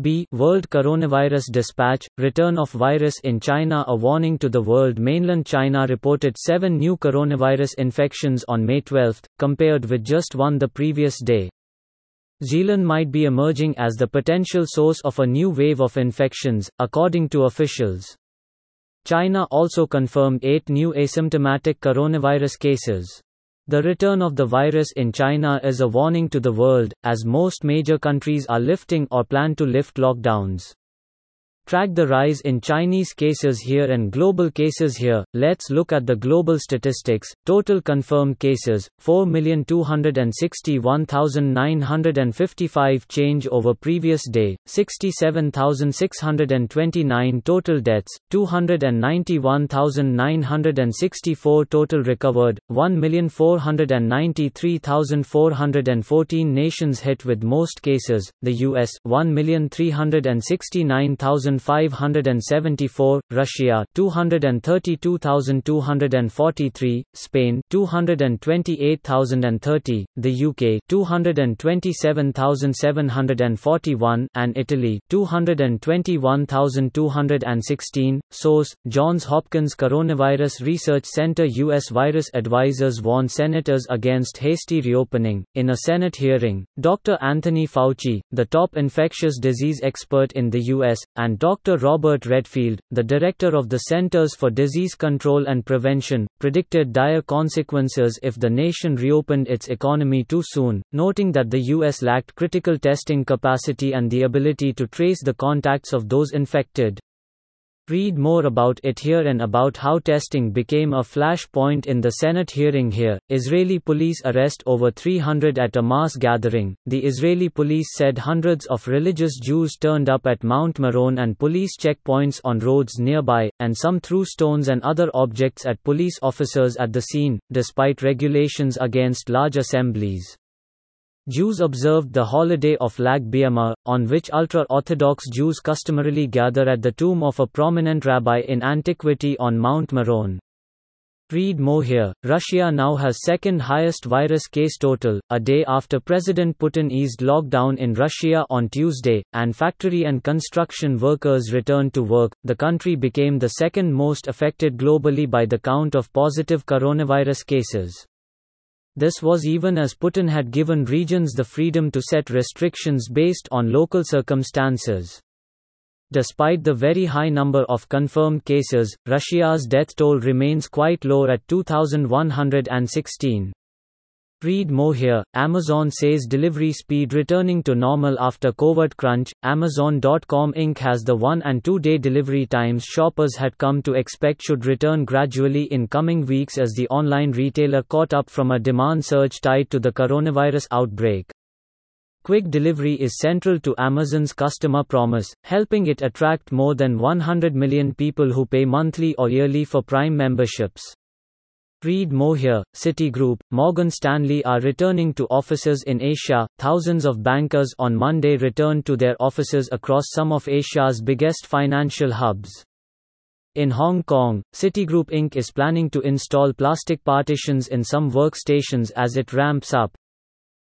B. World Coronavirus Dispatch Return of virus in China A warning to the world Mainland China reported seven new coronavirus infections on May 12, compared with just one the previous day. Jilin might be emerging as the potential source of a new wave of infections, according to officials. China also confirmed eight new asymptomatic coronavirus cases. The return of the virus in China is a warning to the world, as most major countries are lifting or plan to lift lockdowns. Track the rise in Chinese cases here and global cases here. Let's look at the global statistics. Total confirmed cases 4,261,955 change over previous day, 67,629 total deaths, 291,964 total recovered, 1,493,414 nations hit with most cases. The US 1,369,000 1,574, Russia 232,243, Spain 228,030, the UK 227,741 and Italy 221,216. Source: Johns Hopkins Coronavirus Research Center US virus advisors warn senators against hasty reopening. In a Senate hearing, Dr. Anthony Fauci, the top infectious disease expert in the US, and Dr. Robert Redfield, the director of the Centers for Disease Control and Prevention, predicted dire consequences if the nation reopened its economy too soon, noting that the U.S. lacked critical testing capacity and the ability to trace the contacts of those infected. Read more about it here and about how testing became a flashpoint in the Senate hearing here. Israeli police arrest over 300 at a mass gathering. The Israeli police said hundreds of religious Jews turned up at Mount Meron and police checkpoints on roads nearby, and some threw stones and other objects at police officers at the scene, despite regulations against large assemblies. Jews observed the holiday of Lag BaOmer, on which ultra-Orthodox Jews customarily gather at the tomb of a prominent rabbi in antiquity on Mount Meron. Read more here. Russia now has second highest virus case total, a day after President Putin eased lockdown in Russia on Tuesday, and factory and construction workers returned to work. The country became the second most affected globally by the count of positive coronavirus cases. This was even as Putin had given regions the freedom to set restrictions based on local circumstances. Despite the very high number of confirmed cases, Russia's death toll remains quite low at 2,116. Read more here. Amazon says delivery speed returning to normal after Covid crunch. Amazon.com Inc. has the one and two day delivery times shoppers had come to expect should return gradually in coming weeks as the online retailer caught up from a demand surge tied to the coronavirus outbreak. Quick delivery is central to Amazon's customer promise, helping it attract more than 100 million people who pay monthly or yearly for Prime memberships. Read more here. Citigroup, Morgan Stanley are returning to offices in Asia. Thousands of bankers on Monday returned to their offices across some of Asia's biggest financial hubs. In Hong Kong, Citigroup Inc. is planning to install plastic partitions in some workstations as it ramps up,